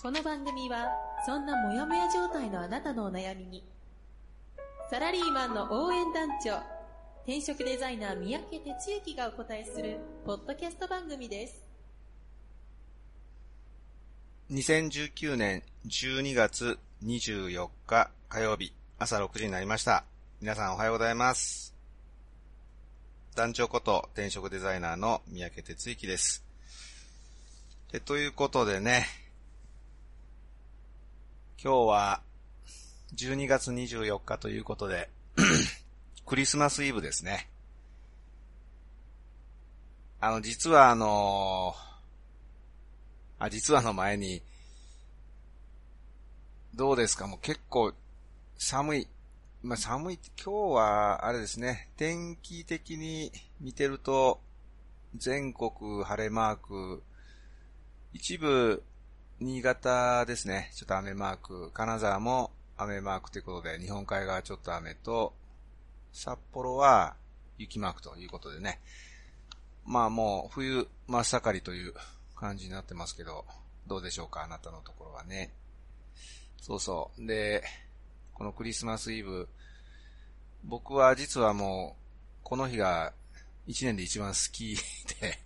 この番組はそんなモヤモヤ状態のあなたのお悩みにサラリーマンの応援団長転職デザイナー三宅哲之がお答えするポッドキャスト番組です2019年12月24日火曜日朝6時になりました。皆さんおはようございます。団長こと転職デザイナーの三宅哲之です。ということでね、今日は12月24日ということで、クリスマスイブですね。あの、実はあのあ、実はの前に、どうですか？もう結構寒い。まあ、寒いって今日はあれですね、天気的に見てると、全国晴れマーク、一部、新潟ですね、ちょっと雨マーク、金沢も雨マークということで、日本海側ちょっと雨と、札幌は雪マークということでね、まあもう冬真っ盛りという感じになってますけど、どうでしょうかあなたのところはね。そうそう。で、このクリスマスイブ、僕は実はもう、この日が一年で一番好きで、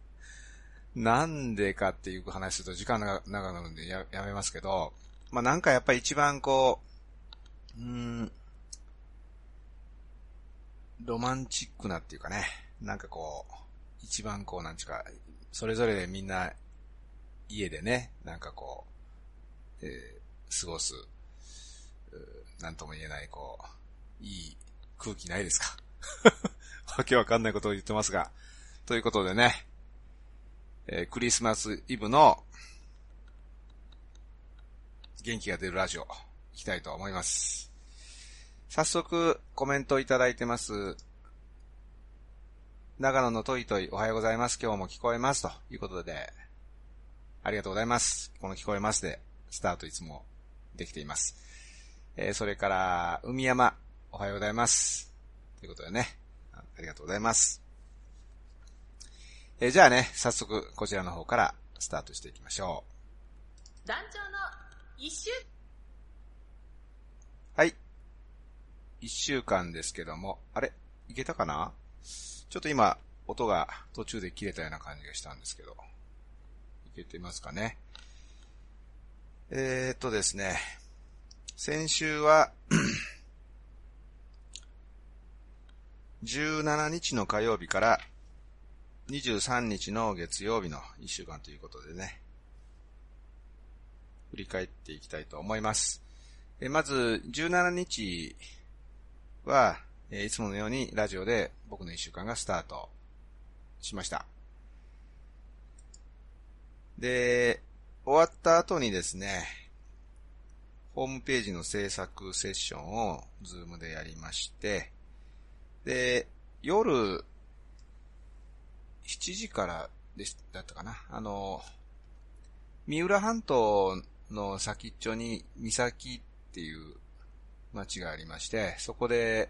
なんでかっていう話すると時間が長くなるんでややめますけど、まあなんかやっぱり一番こう、うん、ロマンチックなっていうかね、なんかこう、一番こうなんちゅうか、それぞれでみんな家でね、なんかこう、えー、過ごす、なんとも言えない、こう、いい空気ないですか？わけわかんないことを言ってますが。ということでね、えー、クリスマスイブの元気が出るラジオ、行きたいと思います。早速、コメントいただいてます。長野のトイトイおはようございます。今日も聞こえます。ということで、ありがとうございます。この聞こえますで、スタートいつもできています。えー、それから、海山、おはようございます。ということでね、ありがとうございます。えー、じゃあね、早速、こちらの方からスタートしていきましょ団長の一週う。はい。一週間ですけども、あれ？いけたかな？ちょっと今、音が途中で切れたような感じがしたんですけど、いけてますかね？えー、っとですね、先週は、17日の火曜日から23日の月曜日の1週間ということでね、振り返っていきたいと思います。えまず、17日は、えいつものようにラジオで僕の1週間がスタートしました。で、終わった後にですね、ホームページの制作セッションをズームでやりまして、で、夜、7時からでし、だったかな。あの、三浦半島の先っちょに三崎っていう町がありまして、そこで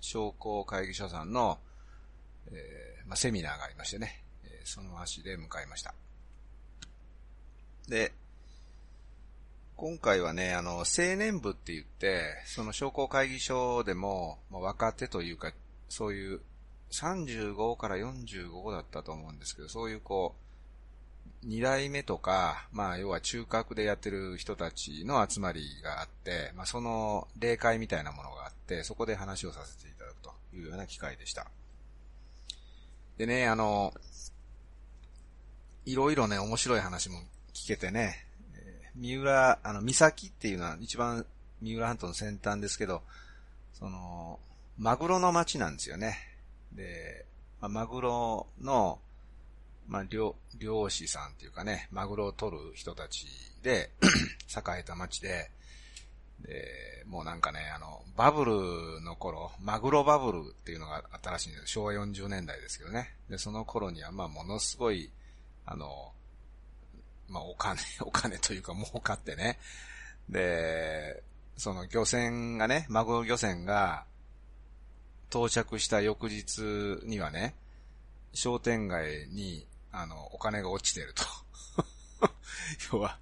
商工会議所さんの、えーまあ、セミナーがありましてね、えーその足で向かいました。で、今回はね、あの、青年部って言って、その商工会議所でも、まあ、若手というか、そういう35から45だったと思うんですけど、そういうこう、二代目とか、まあ、要は中核でやってる人たちの集まりがあって、まあ、その例会みたいなものがあって、そこで話をさせていただくというような機会でした。でね、あの、いろいろね、面白い話も聞けてね、三浦、あの、三崎っていうのは一番三浦半島の先端ですけど、その、マグロの町なんですよね。で、まあ、マグロの、まあ、漁、漁師さんっていうかね、マグロを取る人たちで、栄えた町で、で、もうなんかね、あの、バブルの頃、マグロバブルっていうのが新しいんです。昭和40年代ですけどね。で、その頃には、まあ、ものすごい、あの、まあ、お金、お金というか儲かってね。で、その漁船がね、マグロ漁船が到着した翌日にはね、商店街に、あの、お金が落ちてると。要は、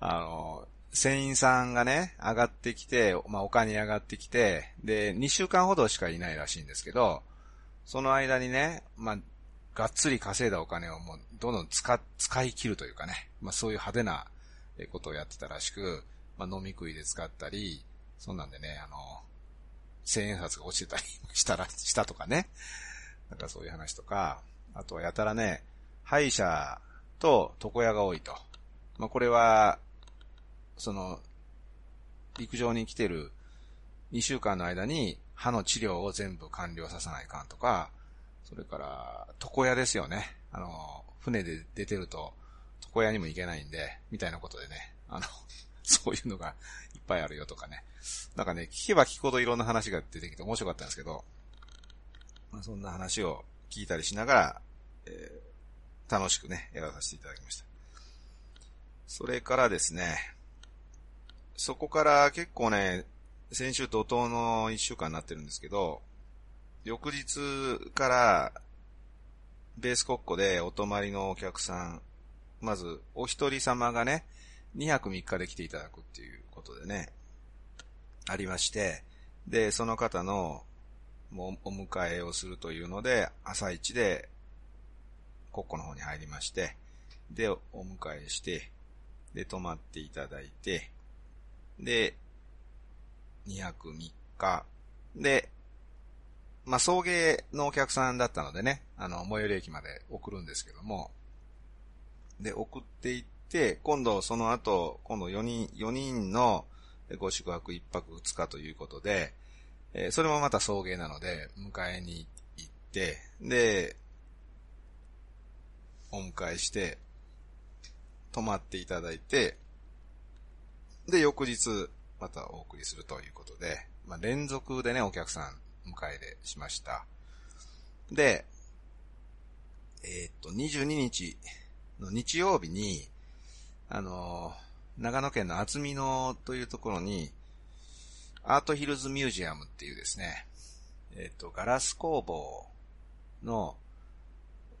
あの、船員さんがね、上がってきて、まあ、丘に上がってきて、で、2週間ほどしかいないらしいんですけど、その間にね、まあ、がっつり稼いだお金をもう、どんどん使、使い切るというかね、まあ、そういう派手なことをやってたらしく、まあ、飲み食いで使ったり、そんなんでね、あの、千円札が落ちてたりしたら、したとかね。なんかそういう話とか、あとはやたらね、歯医者と床屋が多いと。まあ、これは、その、陸上に来てる2週間の間に歯の治療を全部完了させないかんとか、それから、床屋ですよね。あの、船で出てると、床屋にも行けないんで、みたいなことでね、あの、そういうのがいっぱいあるよとかね。なんかね、聞けば聞くほどいろんな話が出てきて面白かったんですけど、まあ、そんな話を聞いたりしながら、えー、楽しくね、やらさせていただきました。それからですね、そこから結構ね、先週怒涛の一週間になってるんですけど、翌日からベース国庫でお泊まりのお客さん、まずお一人様がね、2泊3日で来ていただくっていうことでね、ありまして、で、その方のもお迎えをするというので、朝一で国庫の方に入りまして、で、お迎えして、で、泊まっていただいて、で、2泊3日、で、まあ、送迎のお客さんだったのでね、あの、最寄り駅まで送るんですけども、で、送っていって、今度その後、今度4人、4人のご宿泊1泊2日ということで、えー、それもまた送迎なので、迎えに行って、で、お迎えして、泊まっていただいて、で、翌日、またお送りするということで、まあ、連続でね、お客さん迎えでしました。で、えー、っと、22日の日曜日に、あの長野県の厚見野というところに、アートヒルズミュージアムっていうですね、えっ、と、ガラス工房の、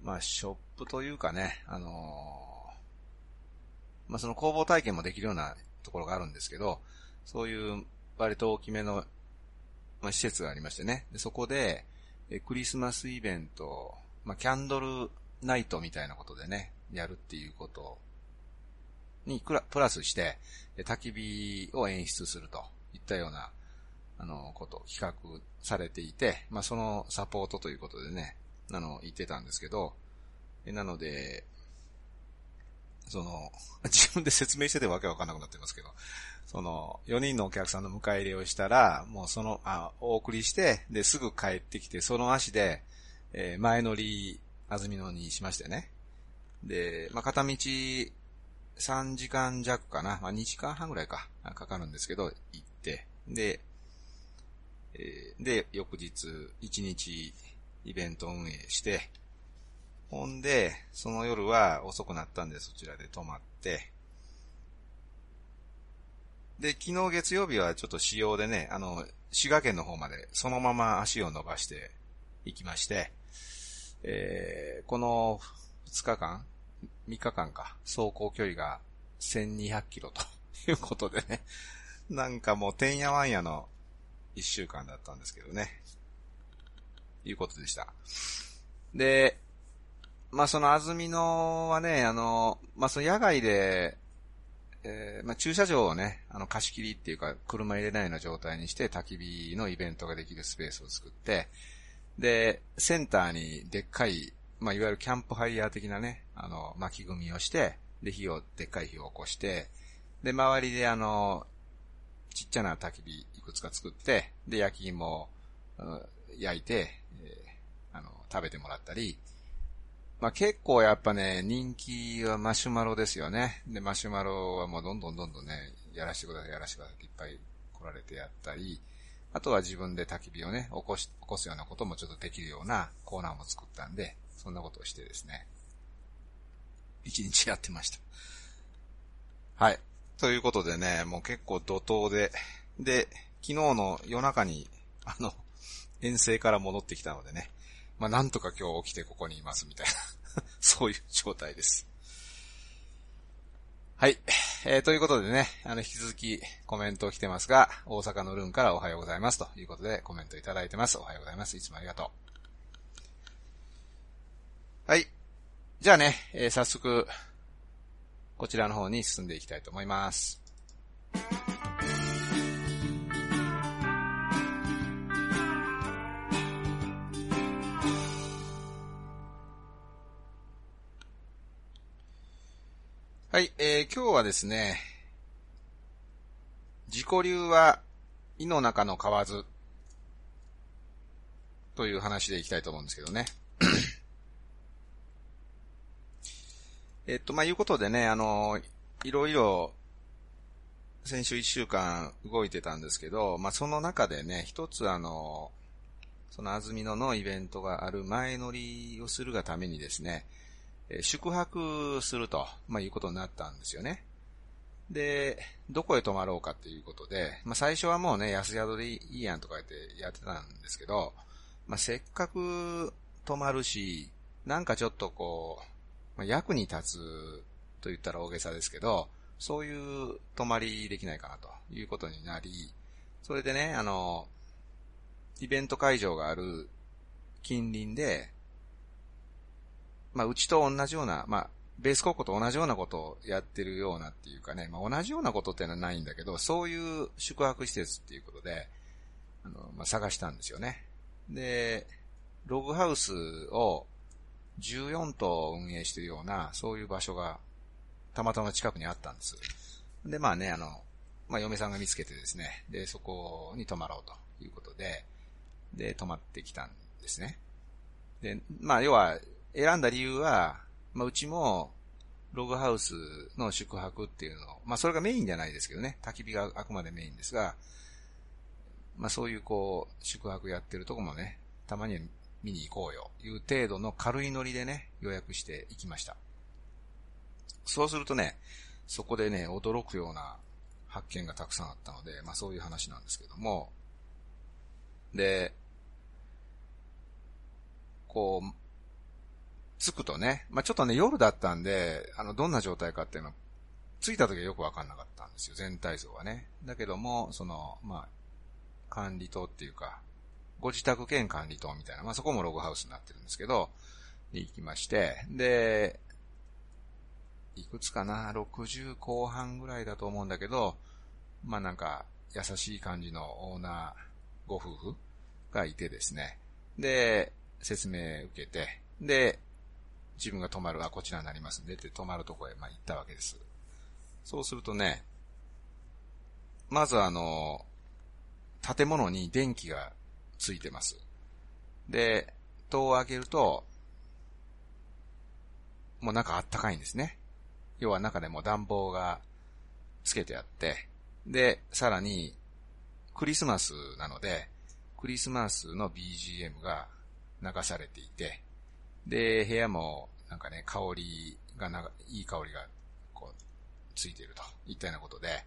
まあ、ショップというかね、あのまあ、その工房体験もできるようなところがあるんですけど、そういう割と大きめの、まあ、施設がありましてね。でそこで、えクリスマスイベント、まあ、キャンドルナイトみたいなことでね、やるっていうことにプラスして、焚き火を演出するといったような、あの、こと企画されていて、まあ、そのサポートということでね、あの、言ってたんですけど、なので、その、自分で説明しててわけわかんなくなってますけど、その、4人のお客さんの迎え入れをしたら、もうその、あ、お送りして、で、すぐ帰ってきて、その足で、えー、前乗り、安曇野にしましてね。で、まあ、片道、3時間弱かな。まあ、2時間半ぐらいか、かかるんですけど、行って、で、えー、で、翌日、1日、イベント運営して、ほんで、その夜は遅くなったんでそちらで泊まって、で、昨日月曜日はちょっと仕様でね、あの、滋賀県の方までそのまま足を伸ばして行きまして、えー、この2日間、3日間か、走行距離が1200キロと いうことでね、なんかもうてんやわんやの1週間だったんですけどね、いうことでした。で、まあ、その安曇野はね、あの、まあ、その野外で、えー、まあ、駐車場をね、あの、貸し切りっていうか、車入れないような状態にして、焚き火のイベントができるスペースを作って、で、センターにでっかい、まあ、いわゆるキャンプハイヤー的なね、あの、巻き組みをして、で、火を、でっかい火を起こして、で、周りであの、ちっちゃな焚き火いくつか作って、で、焼き芋を、焼いて、えー、あの、食べてもらったり、まあ結構やっぱね、人気はマシュマロですよね。で、マシュマロはもうどんどんどんどんね、やらしてください、やらしてくださいっていっぱい来られてやったり、あとは自分で焚き火をね、起こし、起こすようなこともちょっとできるようなコーナーも作ったんで、そんなことをしてですね、一日やってました。はい。ということでね、もう結構怒涛で、で、昨日の夜中に、あの、遠征から戻ってきたのでね、まあなんとか今日起きてここにいますみたいな そういう状態です。はい。えー、ということでね、あの、引き続きコメント来てますが、大阪のルーンからおはようございますということでコメントいただいてます。おはようございます。いつもありがとう。はい。じゃあね、えー、早速、こちらの方に進んでいきたいと思います。はい、えー、今日はですね、自己流は胃の中の蛙という話でいきたいと思うんですけどね。えっと、まあ、いうことでね、あの、いろいろ、先週一週間動いてたんですけど、まあ、その中でね、一つあの、その安曇野のイベントがある前乗りをするがためにですね、宿泊すると、まあ、いうことになったんですよね。で、どこへ泊まろうかっていうことで、まあ、最初はもうね、安宿でいいやんとか言ってやってたんですけど、まあ、せっかく泊まるし、なんかちょっとこう、まあ、役に立つと言ったら大げさですけど、そういう泊まりできないかなということになり、それでね、あの、イベント会場がある近隣で、まあ、うちと同じような、まあ、ベース高校と同じようなことをやってるようなっていうかね、まあ、同じようなことっていうのはないんだけど、そういう宿泊施設っていうことで、あの、まあ、探したんですよね。で、ログハウスを14棟運営してるような、そういう場所がたまたま近くにあったんです。で、まあね、あの、まあ、嫁さんが見つけてですね、で、そこに泊まろうということで、で、泊まってきたんですね。で、まあ、要は、選んだ理由は、まあ、うちも、ログハウスの宿泊っていうのを、まあ、それがメインじゃないですけどね、焚き火があくまでメインですが、まあ、そういうこう、宿泊やってるとこもね、たまには見に行こうよ、いう程度の軽いノリでね、予約して行きました。そうするとね、そこでね、驚くような発見がたくさんあったので、まあそういう話なんですけども、で、こう、着くとね、まあ、ちょっとね、夜だったんで、あの、どんな状態かっていうの、着いた時はよくわかんなかったんですよ、全体像はね。だけども、その、まあ、管理棟っていうか、ご自宅兼管理棟みたいな、まあ、そこもログハウスになってるんですけど、で、行きまして、で、いくつかな、60後半ぐらいだと思うんだけど、まあ、なんか、優しい感じのオーナーご夫婦がいてですね、で、説明受けて、で、自分が泊まる、あ、こちらになりますんでって泊まるとこへ、まあ、行ったわけです。そうするとね、まずあの、建物に電気がついてます。で、戸を開けると、もう中あったかいんですね。要は中でも暖房がつけてあって、で、さらに、クリスマスなので、クリスマスの BGM が流されていて、で、部屋もなんかね、香りがな、いい香りが、こう、ついていると。いったようなことで、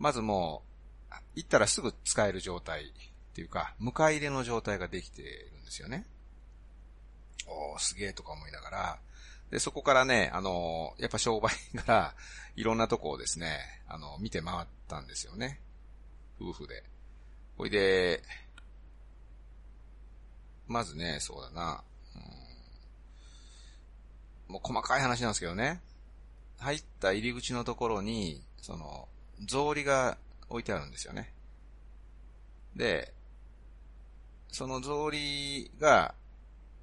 まずもう、行ったらすぐ使える状態。っていうか、迎え入れの状態ができてるんですよね。おー、すげえとか思いながら、で、そこからね、あの、やっぱ商売がいろんなとこをですね、あの、見て回ったんですよね。夫婦で。ほいで、まずね、そうだな、うんもう細かい話なんですけどね。入った入り口のところに、その、草履が置いてあるんですよね。で、その草履が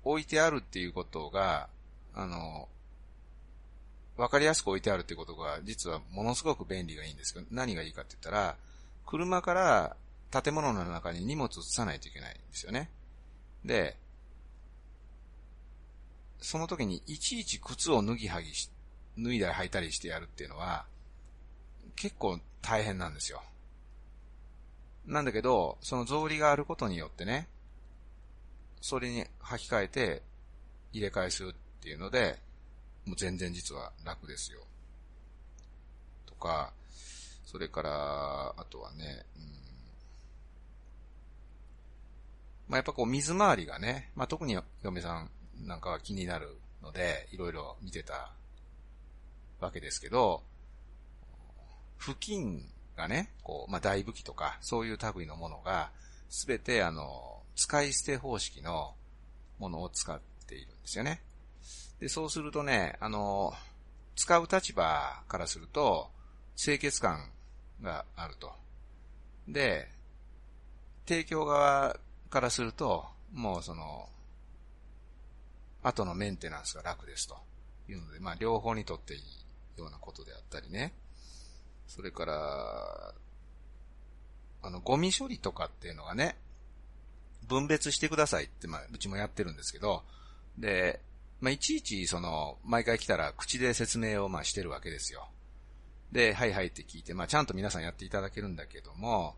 置いてあるっていうことが、あの、わかりやすく置いてあるっていうことが、実はものすごく便利がいいんですけど、何がいいかって言ったら、車から建物の中に荷物移さないといけないんですよね。で、その時にいちいち靴を脱ぎはぎし、脱いだり履いたりしてやるっていうのは、結構大変なんですよ。なんだけど、その草履があることによってね、それに履き替えて入れ替えするっていうので、もう全然実は楽ですよ。とか、それから、あとはね、うん、まあ、やっぱこう水回りがね、まあ、特に嫁さんなんかは気になるので、いろいろ見てたわけですけど、付近がね、こう、まあ、大武器とか、そういう類のものが、すべてあの、使い捨て方式のものを使っているんですよね。で、そうするとね、あの、使う立場からすると、清潔感があると。で、提供側からすると、もうその、後のメンテナンスが楽ですというので、まあ両方にとっていいようなことであったりね。それから、あの、ゴミ処理とかっていうのがね、分別してくださいって、まあ、うちもやってるんですけど、で、まあ、いちいち、その、毎回来たら口で説明を、まあ、してるわけですよ。で、はいはいって聞いて、まあ、ちゃんと皆さんやっていただけるんだけども、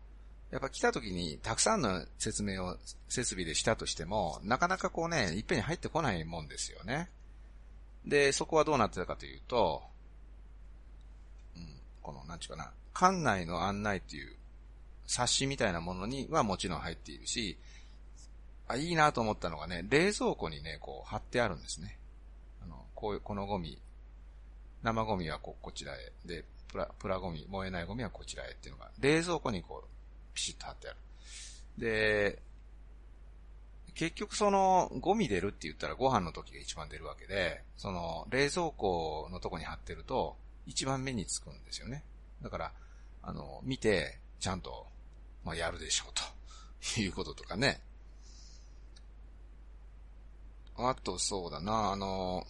やっぱ来た時にたくさんの説明を設備でしたとしても、なかなかこうね、いっぺんに入ってこないもんですよね。で、そこはどうなってたかというと、うん、この、なんちゅうかな、館内の案内っていう冊子みたいなものにはもちろん入っているし、あ、いいなと思ったのがね、冷蔵庫にね、こう貼ってあるんですね。あの、こういう、このゴミ、生ゴミはこ、こちらへ。で、プラ、プラゴミ、燃えないゴミはこちらへっていうのが、冷蔵庫にこう、ピシッと貼ってある。で、結局その、ゴミ出るって言ったらご飯の時が一番出るわけで、その、冷蔵庫のとこに貼ってると、一番目につくんですよね。だから、あの、見て、ちゃんと、まあ、やるでしょうということとかね。あと、そうだな、あの、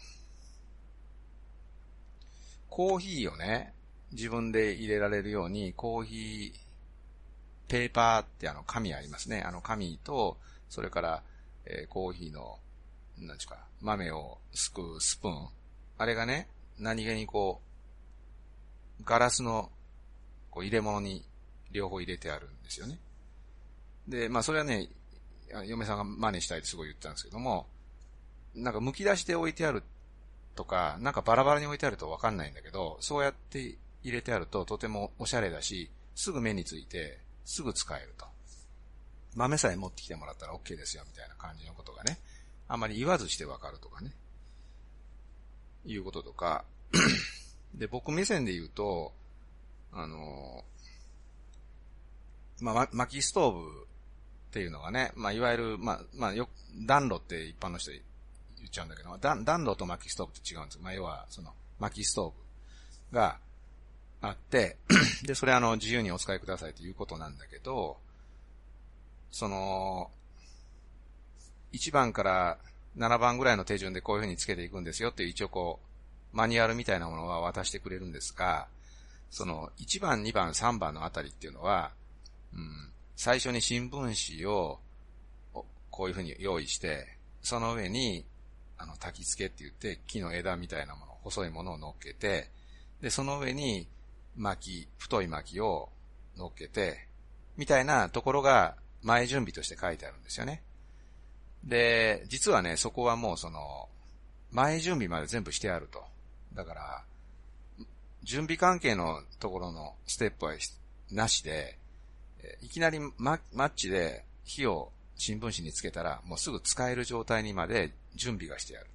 コーヒーをね、自分で入れられるように、コーヒー、ペーパーってあの紙ありますね。あの紙と、それから、えー、コーヒーの、なんちゅうか、豆をすくうスプーン。あれがね、何気にこう、ガラスのこう入れ物に両方入れてあるんですよね。で、まあそれはね、嫁さんが真似したいってすごい言ったんですけども、なんか剥き出して置いてあるとか、なんかバラバラに置いてあるとわかんないんだけど、そうやって入れてあるととてもおしゃれだし、すぐ目について、すぐ使えると。豆さえ持ってきてもらったら OK ですよ、みたいな感じのことがね、あんまり言わずしてわかるとかね、いうこととか、で、僕目線で言うと、あの、まあ、薪ストーブっていうのがね、まあ、いわゆる、まあ、まあ、よ、暖炉って一般の人言っちゃうんだけど、暖炉と薪ストーブって違うんですよ。まあ、要は、その、薪ストーブがあって、で、それあの、自由にお使いくださいということなんだけど、その、1番から7番ぐらいの手順でこういう風につけていくんですよっていう一応こう、マニュアルみたいなものは渡してくれるんですが、その1番、2番、3番のあたりっていうのは、うん、最初に新聞紙をこういう風に用意して、その上に、あの、焚き付けって言って、木の枝みたいなもの、細いものを乗っけて、で、その上に薪、太い薪を乗っけて、みたいなところが前準備として書いてあるんですよね。で、実はね、そこはもうその、前準備まで全部してあると。だから、準備関係のところのステップはなしで、いきなりマッチで火を新聞紙につけたら、もうすぐ使える状態にまで準備がしてある。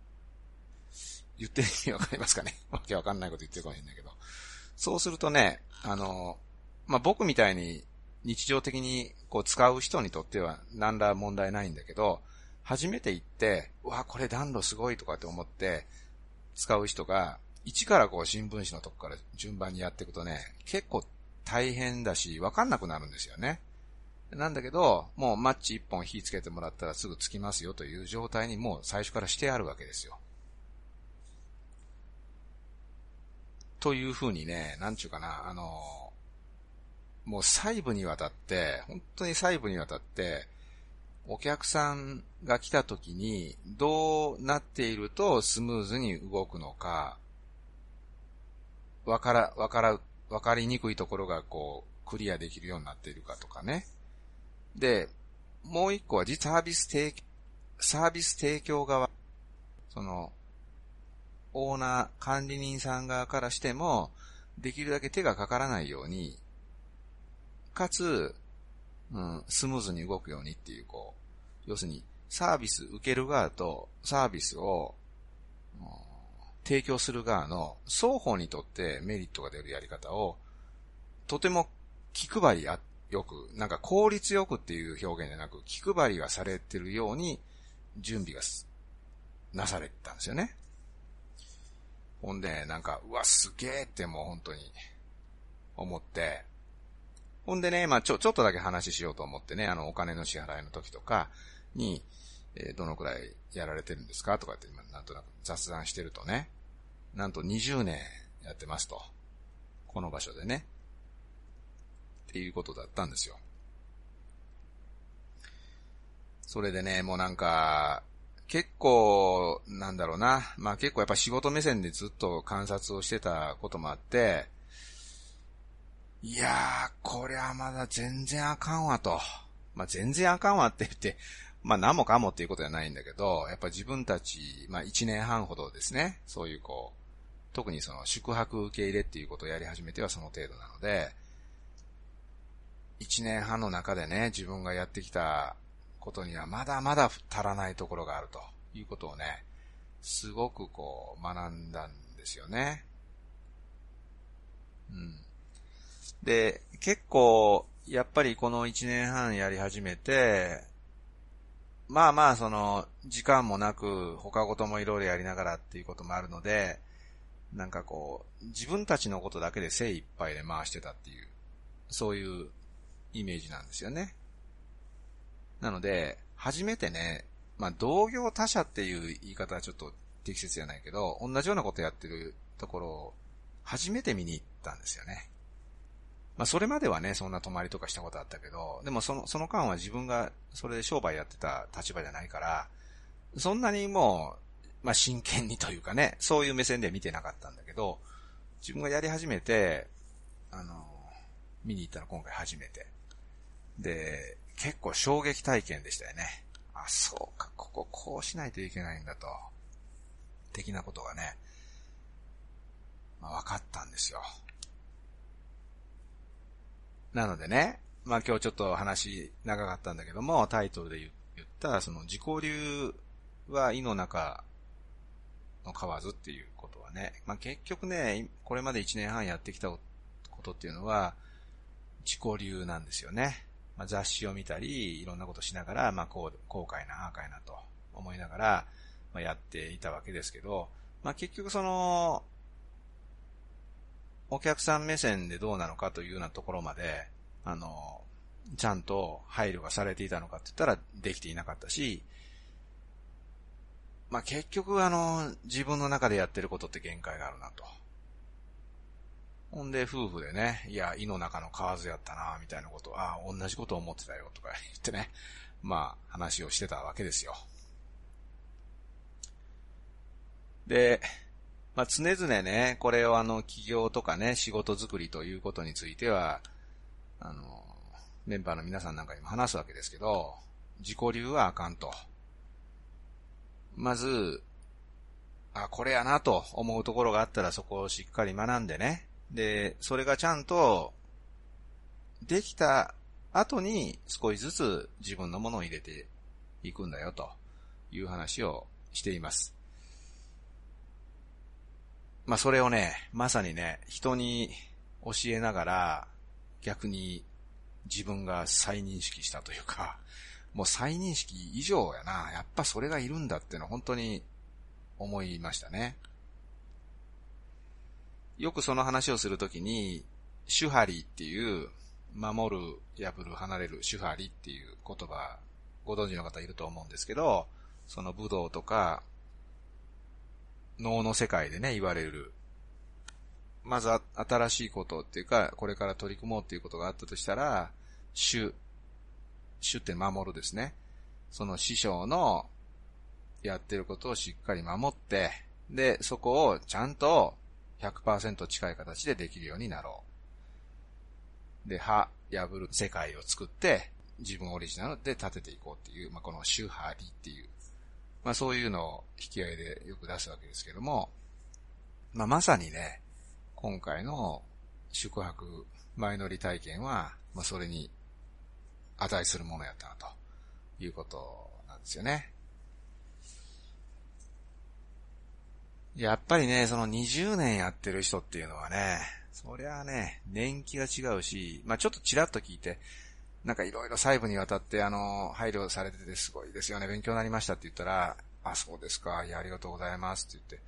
言ってる意味わかりますかね？わけわかんないこと言ってるかもしれないけど。そうするとね、あの、まあ、僕みたいに日常的にこう使う人にとっては何ら問題ないんだけど、初めて行って、うわ、これ暖炉すごいとかって思って使う人が、一からこう新聞紙のとこから順番にやっていくとね、結構大変だし、わかんなくなるんですよね。なんだけど、もうマッチ一本火つけてもらったらすぐつきますよという状態にもう最初からしてあるわけですよ。というふうにね、なんちゅうかな、あの、もう細部にわたって、本当に細部にわたって、お客さんが来た時にどうなっているとスムーズに動くのか、わから、わから、わかりにくいところがこう、クリアできるようになっているかとかね。で、もう一個は実サービス提供、サービス提供側、その、オーナー、管理人さん側からしても、できるだけ手がかからないように、かつ、うん、スムーズに動くようにっていう、こう、要するに、サービス受ける側とサービスを、提供する側の双方にとってメリットが出るやり方を、とても気配りや、よく、なんか効率よくっていう表現じゃなく、気配りがされてるように準備がなされてたんですよね。ほんで、なんか、うわ、すげえってもう本当に思って、ほんでね、まあちょ、ちょっとだけ話しようと思ってね、あの、お金の支払いの時とかに、えー、どのくらいやられてるんですかとかって、なんとなく雑談してるとね、なんと20年やってますと。この場所でね。っていうことだったんですよ。それでね、もうなんか、結構、なんだろうな。まあ結構やっぱ仕事目線でずっと観察をしてたこともあって、いやー、こりゃまだ全然あかんわと。まあ全然あかんわって言って、まあ何もかもっていうことじゃないんだけど、やっぱ自分たち、まあ1年半ほどですね、そういうこう、特にその宿泊受け入れっていうことをやり始めてはその程度なので、1年半の中でね、自分がやってきたことにはまだまだ足らないところがあるということをね、すごくこう学んだんですよね。うん。で、結構、やっぱりこの1年半やり始めて、まあまあその、時間もなく他事もいろいろやりながらっていうこともあるので、なんかこう、自分たちのことだけで精一杯で回してたっていう、そういうイメージなんですよね。なので、初めてね、まあ、同業他社っていう言い方はちょっと適切じゃないけど、同じようなことやってるところを初めて見に行ったんですよね。まあ、それまではね、そんな泊まりとかしたことあったけど、でもその、その間は自分がそれで商売やってた立場じゃないから、そんなにもう、まあ、真剣にというかね、そういう目線で見てなかったんだけど、自分がやり始めて、あの、見に行ったの今回初めて。で、結構衝撃体験でしたよね。あ、そうか、こここうしないといけないんだと。的なことがね、まあ、分かったんですよ。なのでね、まあ今日ちょっと話長かったんだけども、タイトルで言ったその自己流は胃の中の河津っていうことはね、まあ結局ね、これまで1年半やってきたことっていうのは、自己流なんですよね。まあ、雑誌を見たり、いろんなことしながら、まあ、こう、後悔な、ああかいなと思いながら、まあ、やっていたわけですけど、まあ、結局その、お客さん目線でどうなのかというようなところまで、あの、ちゃんと配慮がされていたのかって言ったらできていなかったし、まあ、結局あの、自分の中でやってることって限界があるなと。ほんで、夫婦でね、いや、胃の中の蛙やったな、みたいなことああ、同じこと思ってたよ、とか言ってね、まあ、話をしてたわけですよ。で、まあ、常々ね、これをあの、企業とかね、仕事作りということについては、あの、メンバーの皆さんなんかにも話すわけですけど、自己流はあかんと。まず、あ、これやなと思うところがあったらそこをしっかり学んでね、で、それがちゃんと、できた後に少しずつ自分のものを入れていくんだよという話をしています。まあそれをね、まさにね、人に教えながら逆に自分が再認識したというか、もう再認識以上やな、やっぱそれがいるんだってのは本当に思いましたね。よくその話をするときに、主張っていう、守る、破る、離れる、主張っていう言葉、ご存知の方いると思うんですけど、その武道とか、脳の世界でね、言われる。まず新しいことっていうか、これから取り組もうっていうことがあったとしたら、主、主って守るですね。その師匠のやってることをしっかり守って、で、そこをちゃんと100%近い形でできるようになろう。で、歯破る世界を作って、自分オリジナルで立てていこうっていう、まあ、この周波りっていう、まあ、そういうのを引き合いでよく出すわけですけども、まあ、まさにね、今回の宿泊前乗り体験は、まあ、それに値するものやったなということなんですよね。やっぱりね、その20年やってる人っていうのはね、そりゃあね、年季が違うし、まあちょっとちらっと聞いて、なんかいろいろ細部にわたってあの、配慮されててすごいですよね、勉強になりましたって言ったら、あ、そうですか、いや、ありがとうございますって言って、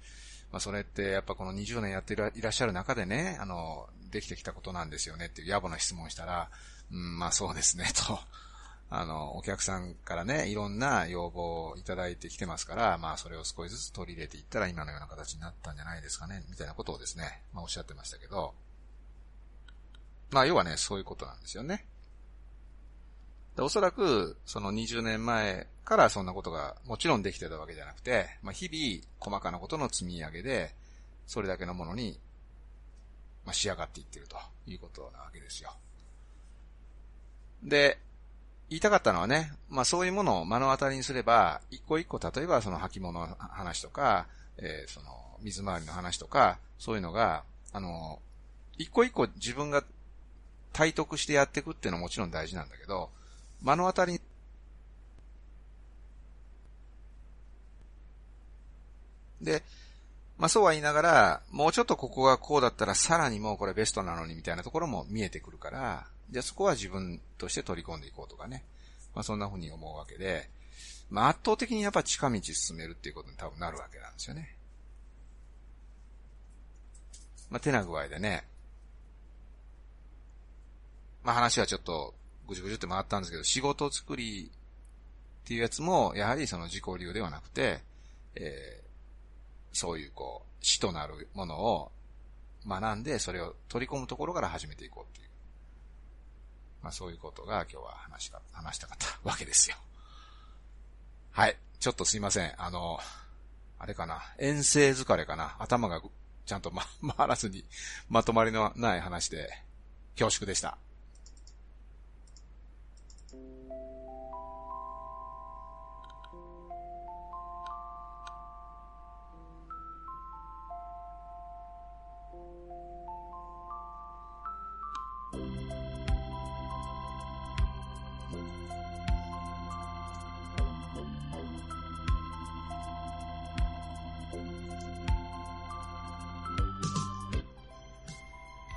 まあそれってやっぱこの20年やっていらっしゃる中でね、あの、できてきたことなんですよねっていう野暮な質問したら、うん、まあそうですね、と。あの、お客さんからね、いろんな要望をいただいてきてますから、まあそれを少しずつ取り入れていったら今のような形になったんじゃないですかね、みたいなことをですね、まあおっしゃってましたけど、まあ要はね、そういうことなんですよね。でおそらく、その20年前からそんなことがもちろんできてたわけじゃなくて、まあ日々細かなことの積み上げで、それだけのものに、まあ仕上がっていってるということなわけですよ。で、言いたかったのはね、まあそういうものを目の当たりにすれば、一個一個例えばその履物の話とか、えー、その水回りの話とか、そういうのが、あの、一個一個自分が体得してやっていくっていうのはもちろん大事なんだけど、目の当たりにで、まあそうは言いながら、もうちょっとここがこうだったらさらにもうこれベストなのにみたいなところも見えてくるから、じゃあそこは自分として取り込んでいこうとかね。まあそんな風に思うわけで、まあ圧倒的にやっぱ近道進めるっていうことに多分なるわけなんですよね。まあ手な具合でね、まあ話はちょっとぐじゅぐじゅって回ったんですけど、仕事作りっていうやつも、やはりその自己流ではなくて、えー、そういうこう、死となるものを学んで、それを取り込むところから始めていこうっていう。まあそういうことが今日は話した、話したかったわけですよ。はい。ちょっとすいません。あの、あれかな。遠征疲れかな。頭がちゃんとま、回らずにまとまりのない話で恐縮でした。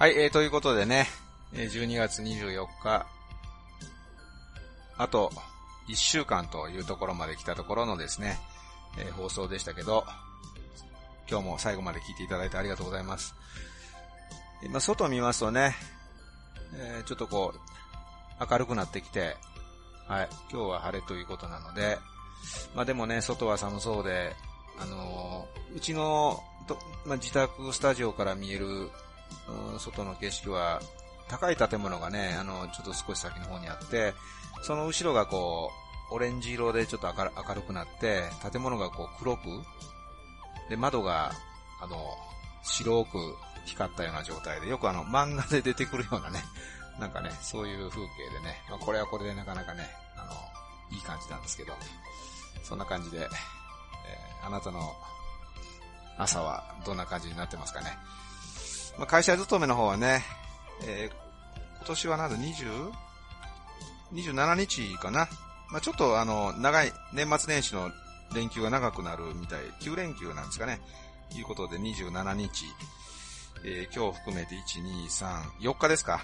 はい、えー、ということでね、12月24日、あと1週間というところまで来たところのですね、えー、放送でしたけど、今日も最後まで聞いていただいてありがとうございます。今、外見ますとね、えー、ちょっとこう、明るくなってきて、はい、今日は晴れということなので、まあでもね、外は寒そうで、あのー、うちの、まあ、自宅スタジオから見える外の景色は、高い建物がね、あの、ちょっと少し先の方にあって、その後ろがこう、オレンジ色でちょっと明るくなって、建物がこう黒く、で、窓が、あの、白く光ったような状態で、よくあの、漫画で出てくるようなね、なんかね、そういう風景でね、まあ、これはこれでなかなかね、あの、いい感じなんですけど、そんな感じで、えー、あなたの朝はどんな感じになってますかね。まあ、会社勤めの方はね、えー、今年はなんだ、20? 27日かな。まあ、ちょっとあの、長い、年末年始の連休が長くなるみたい、9連休なんですかね。いうことで27日、えー、今日含めて1、2、3、4日ですか。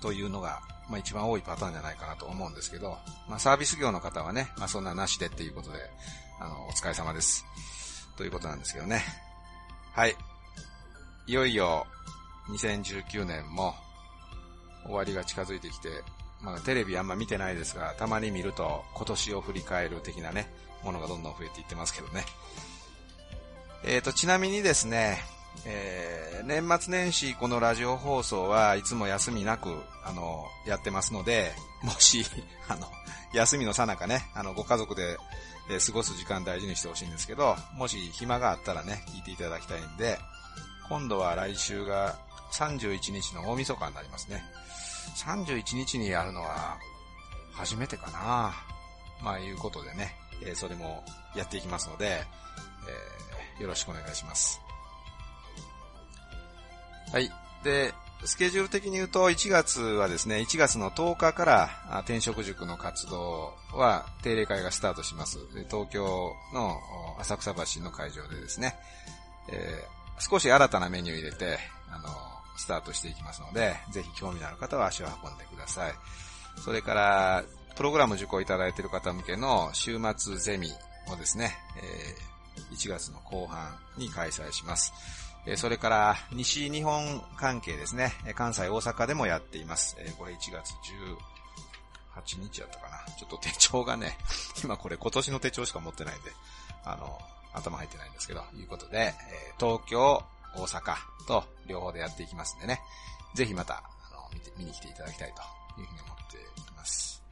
というのが、まあ一番多いパターンじゃないかなと思うんですけど、まあサービス業の方はね、まあそんななしでっていうことで、あの、お疲れ様です。ということなんですけどね。はい。いよいよ2019年も終わりが近づいてきて、まあテレビあんま見てないですが、たまに見ると今年を振り返る的なね、ものがどんどん増えていってますけどね。えーと、ちなみにですね、えー、年末年始このラジオ放送はいつも休みなく、あの、やってますので、もし、あの、休みのさなかね、あの、ご家族で、えー、過ごす時間大事にしてほしいんですけど、もし暇があったらね、聞いていただきたいんで、今度は来週が31日の大晦日になりますね。31日にやるのは、初めてかな。まあいうことでね、えー、それもやっていきますので、えー、よろしくお願いします。はい。で、スケジュール的に言うと、1月はですね、1月の10日から転職塾の活動は定例会がスタートします。東京の浅草橋の会場でですね、え、少し新たなメニュー入れて、あの、スタートしていきますので、ぜひ興味のある方は足を運んでください。それから、プログラム受講いただいている方向けの週末ゼミをですね、えー、1月の後半に開催しますえ。それから西日本関係ですね、関西、大阪でもやっています。えこれ1月18日やったかな。ちょっと手帳がね、今これ今年の手帳しか持ってないんで、あの、頭入ってないんですけど、いうことで、え東京、大阪と両方でやっていきますんでね、ぜひまた、あの、見て、見に来ていただきたいというふうに思っています。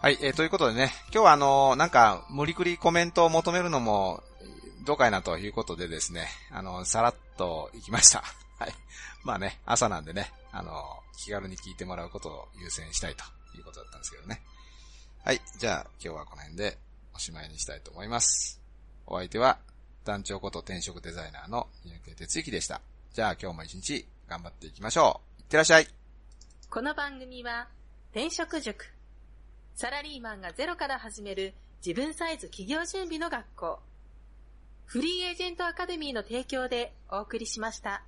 はい、えー、ということでね、今日はあの、なんか、無理くりコメントを求めるのも、どうかいなということでですね、あの、さらっと行きました。はい。まあね、朝なんでね、あの、気軽に聞いてもらうことを優先したいということだったんですけどね。はい。じゃあ、今日はこの辺でおしまいにしたいと思います。お相手は、団長こと転職デザイナーの三宅哲之でした。じゃあ今日も一日頑張っていきましょう。いってらっしゃい。この番組は、転職塾。サラリーマンがゼロから始める自分サイズ企業準備の学校。フリーエージェントアカデミーの提供でお送りしました。